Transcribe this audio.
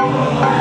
Bye.